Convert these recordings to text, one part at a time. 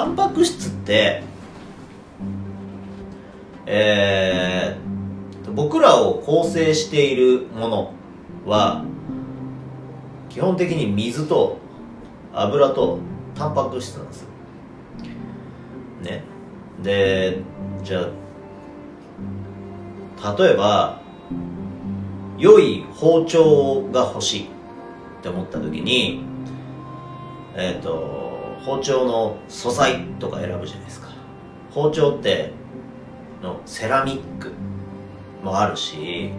タンパク質ってえー、僕らを構成しているものは基本的に水と油とタンパク質なんですよ。ね。でじゃあ例えば良い包丁が欲しいって思った時にえっ、ー、と包丁の素材とか選ぶじゃないですか。包丁ってのセラミックもあるし、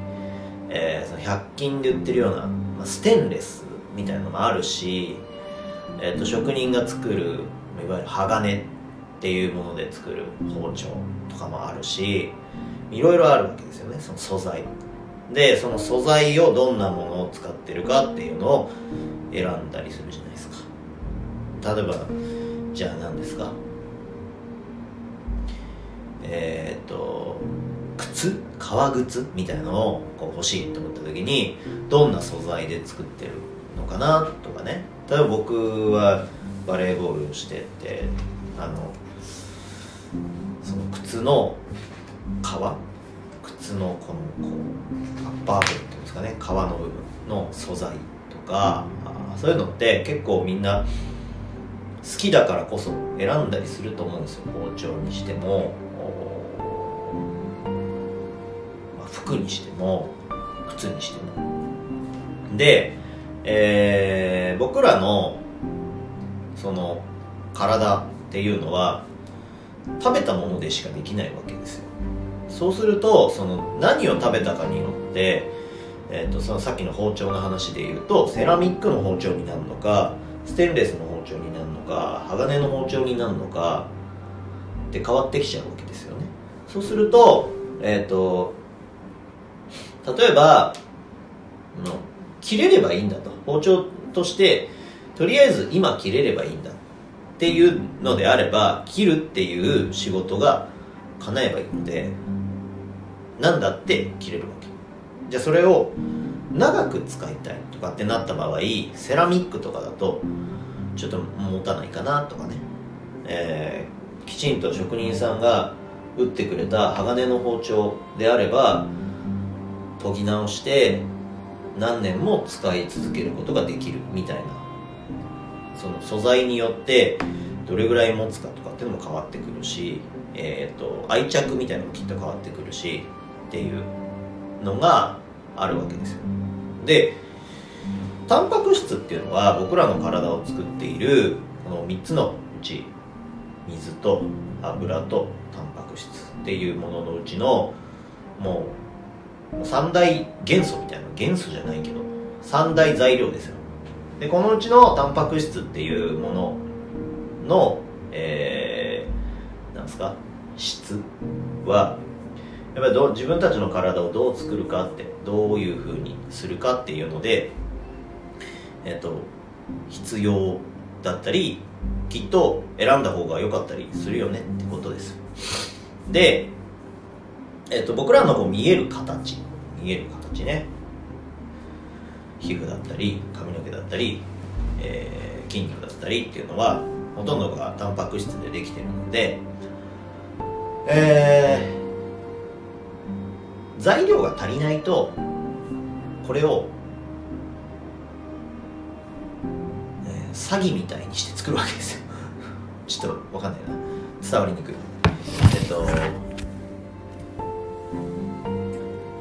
えー、その100均で売ってるような、まあ、ステンレスみたいなのもあるし、えーと、職人が作るいわゆる鋼っていうもので作る包丁とかもあるしいろいろあるわけですよねその素材。でその素材をどんなものを使ってるかっていうのを選んだりするじゃないですか。例えばじゃあ何ですか？えー、っと靴？革靴みたいなのをこう欲しいと思った時にどんな素材で作ってるのかなとかね。例えば僕はバレーボールをしててあのその靴の革？靴のこのこうアッパー部分っていうんですかね。革の部分の素材とかそういうのって結構みんな好きだからこそ選んだりすると思うんですよ包丁にしても。ま服にしても靴にしても。で、えー、僕らのその体っていうのは食べたものでしかできないわけですよ。そうするとその何を食べたかによって、えーと、そのさっきの包丁の話で言うとセラミックの包丁になるのかステンレスの包丁になるのか鋼の包丁になるのかって変わってきちゃうわけですよね。そうすると,、えーと例えば切れればいいんだと。包丁としてとりあえず今切れればいいんだ。っていうのであれば切るっていう仕事が叶えばいいので何だって切れるわけ。じゃあそれを長く使いたいとかってなった場合セラミックとかだとちょっと持たないかなとかね、えー、きちんと職人さんが打ってくれた鋼の包丁であれば研ぎ直して何年も使い続けることができるみたいな。その素材によってどれぐらい持つかとかっていうのも変わってくるし、えーと、愛着みたいなのもきっと変わってくるしっていうのがあるわけですよ。でタンパク質っていうのは僕らの体を作っているこの3つのうち水と油とタンパク質っていうもののうちのもう三大元素みたいな元素じゃないけど三大材料ですよ。でこのうちのタンパク質っていうもののえー、なんですか？質はやっぱりど自分たちの体をどう作るかってどういうふうにするかっていうのでえっ、と必要だったりきっと選んだ方が良かったりするよねってことです。でえっと、僕らのこう見える形見える形ね。皮膚だったり髪の毛だったり、えー、筋肉だったりっていうのはほとんどがタンパク質でできてるので、えー、材料が足りないとこれを、詐欺みたいにして作るわけですよ。ちょっとわかんないな。伝わりにくい。えっと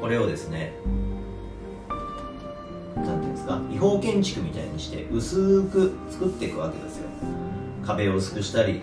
これをですね何ていうんですか？違法建築みたいにして薄く作っていくわけですよ。壁を薄くしたり